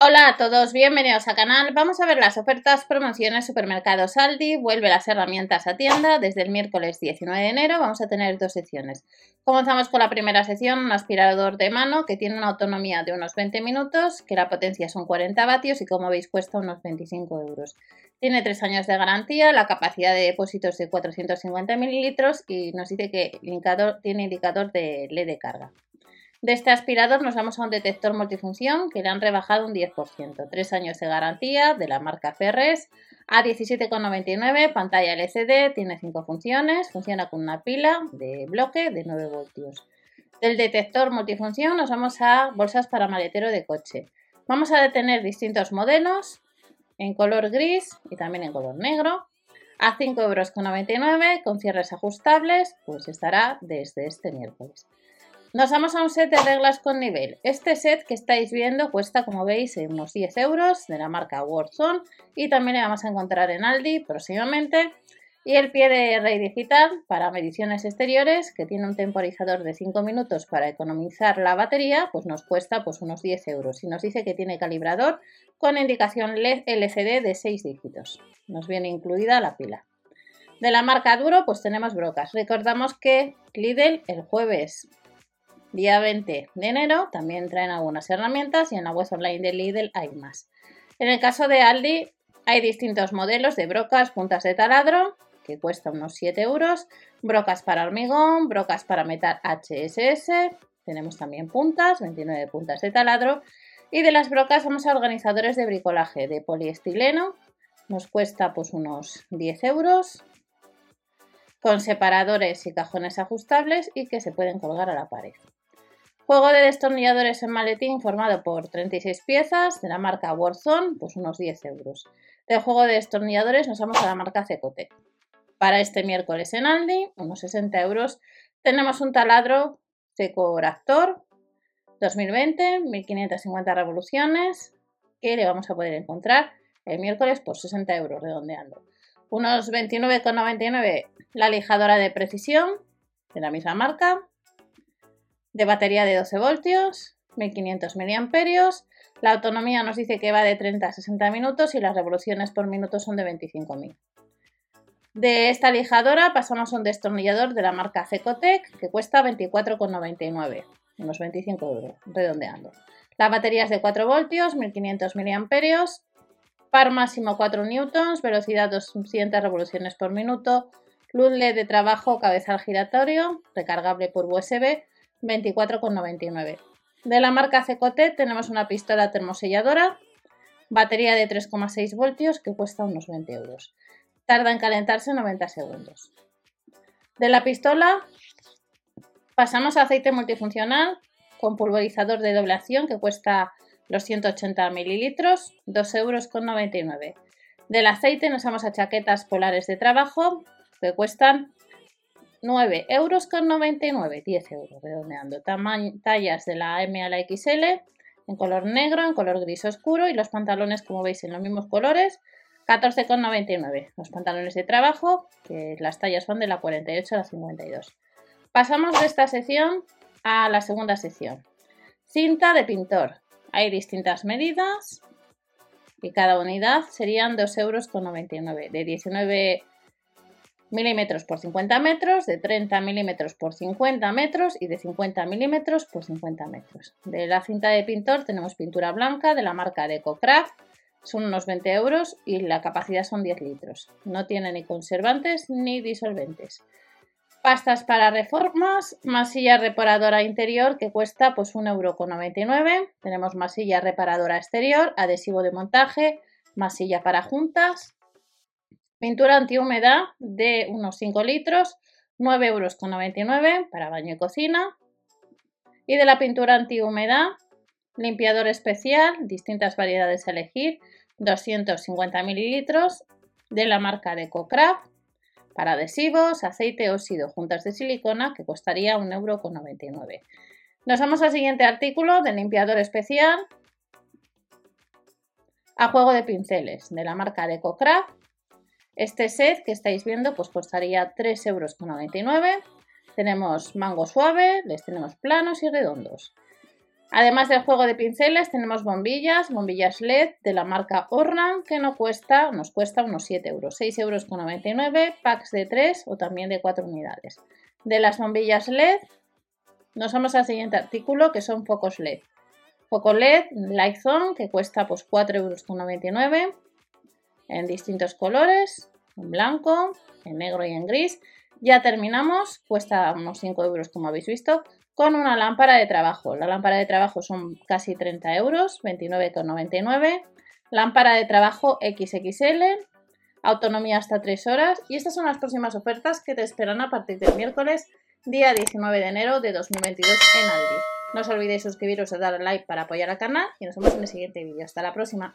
Hola a todos, bienvenidos al canal. Vamos a ver las ofertas, promociones, supermercados Aldi. Vuelve las herramientas a tienda desde el miércoles 19 de enero. Vamos a tener dos secciones. Comenzamos con la primera sección, un aspirador de mano que tiene una autonomía de unos 20 minutos, que la potencia son 40 vatios y como veis cuesta unos 25 euros. Tiene 3 años de garantía, la capacidad de depósitos de 450 mililitros y nos dice que el indicador, tiene indicador de LED de carga. De este aspirador nos vamos a un detector multifunción que le han rebajado un 10%. Tres años de garantía de la marca Ferres a 17,99, pantalla LCD, tiene cinco funciones, funciona con una pila de bloque de 9 voltios. Del detector multifunción nos vamos a bolsas para maletero de coche. Vamos a detener distintos modelos en color gris y también en color negro. A 5,99 euros con cierres ajustables, pues estará desde este miércoles. Nos vamos a un set de reglas con nivel. Este set que estáis viendo cuesta, como veis, unos 10 euros de la marca Warzone y también le vamos a encontrar en Aldi próximamente. Y el pie de rey digital para mediciones exteriores, que tiene un temporizador de 5 minutos para economizar la batería, pues nos cuesta pues, unos 10 euros. Y nos dice que tiene calibrador con indicación LCD de 6 dígitos. Nos viene incluida la pila. De la marca Duro, pues tenemos brocas. Recordamos que Lidl el jueves Día 20 de enero también traen algunas herramientas y en la web online de Lidl hay más. En el caso de Aldi hay distintos modelos de brocas, puntas de taladro, que cuesta unos 7 euros, brocas para hormigón, brocas para metal HSS, tenemos también puntas, 29 puntas de taladro, y de las brocas vamos a organizadores de bricolaje de poliestileno, nos cuesta pues unos 10 euros, con separadores y cajones ajustables y que se pueden colgar a la pared. Juego de destornilladores en maletín formado por 36 piezas de la marca Warzone, pues unos 10 euros. De juego de destornilladores nos vamos a la marca Cecotec. Para este miércoles en Aldi, unos 60 euros, tenemos un taladro Cecoractor 2020, 1550 revoluciones, que le vamos a poder encontrar el miércoles por 60 euros redondeando. Unos 29,99 la lijadora de precisión de la misma marca, de batería de 12 voltios, 1500 miliamperios. La autonomía nos dice que va de 30 a 60 minutos y las revoluciones por minuto son de 25.000. De esta lijadora pasamos a un destornillador de la marca Cecotec que cuesta 24,99, unos 25 euros, redondeando. La batería es de 4 voltios, 1500 miliamperios, par máximo 4 newtons, velocidad 200 revoluciones por minuto, luz LED de trabajo, cabezal giratorio, recargable por USB 24,99. De la marca Cecote tenemos una pistola termoselladora, batería de 3,6 voltios que cuesta unos 20 euros. Tarda en calentarse 90 segundos. De la pistola pasamos a aceite multifuncional con pulverizador de doble acción que cuesta los 180 mililitros, 2,99 euros. Del aceite nos vamos a chaquetas polares de trabajo que cuestan 9 euros con 99, 10 euros redondeando. tallas de la M a la XL en color negro, en color gris oscuro y los pantalones como veis en los mismos colores 14,99. Los pantalones de trabajo, que las tallas van de la 48 a la 52. Pasamos de esta sección a la segunda sección. Cinta de pintor. Hay distintas medidas y cada unidad serían 2,99 euros. De 19 milímetros por 50 metros, de 30 milímetros por 50 metros y de 50 milímetros por 50 metros. De la cinta de pintor tenemos pintura blanca de la marca Decocraft, son unos 20 euros y la capacidad son 10 litros. No tiene ni conservantes ni disolventes. Pastas para reformas, masilla reparadora interior que cuesta pues 1,99 euro. Tenemos masilla reparadora exterior, adhesivo de montaje, masilla para juntas, Pintura antihumedad de unos 5 litros, 9,99 euros para baño y cocina. Y de la pintura antihumedad, limpiador especial, distintas variedades a elegir, 250 mililitros de la marca de Cocraft para adhesivos, aceite, óxido, juntas de silicona que costaría 1,99 euro. Nos vamos al siguiente artículo de limpiador especial a juego de pinceles de la marca de Cocraft este set que estáis viendo pues costaría 3,99 euros. Tenemos mango suave, les tenemos planos y redondos. Además del juego de pinceles, tenemos bombillas, bombillas LED de la marca Orlan, que nos cuesta unos 7 euros, 6,99 euros, packs de 3 o también de 4 unidades. De las bombillas LED, nos vamos al siguiente artículo, que son focos LED. Foco LED Light Zone, que cuesta pues 4,99 euros, en distintos colores, en blanco, en negro y en gris. Ya terminamos, cuesta unos 5 euros como habéis visto, con una lámpara de trabajo. La lámpara de trabajo son casi 30 euros, 29,99. Lámpara de trabajo XXL, autonomía hasta 3 horas. Y estas son las próximas ofertas que te esperan a partir del miércoles, día 19 de enero de 2022 en Aldi. No os olvidéis suscribiros y dar like para apoyar al canal y nos vemos en el siguiente vídeo. Hasta la próxima.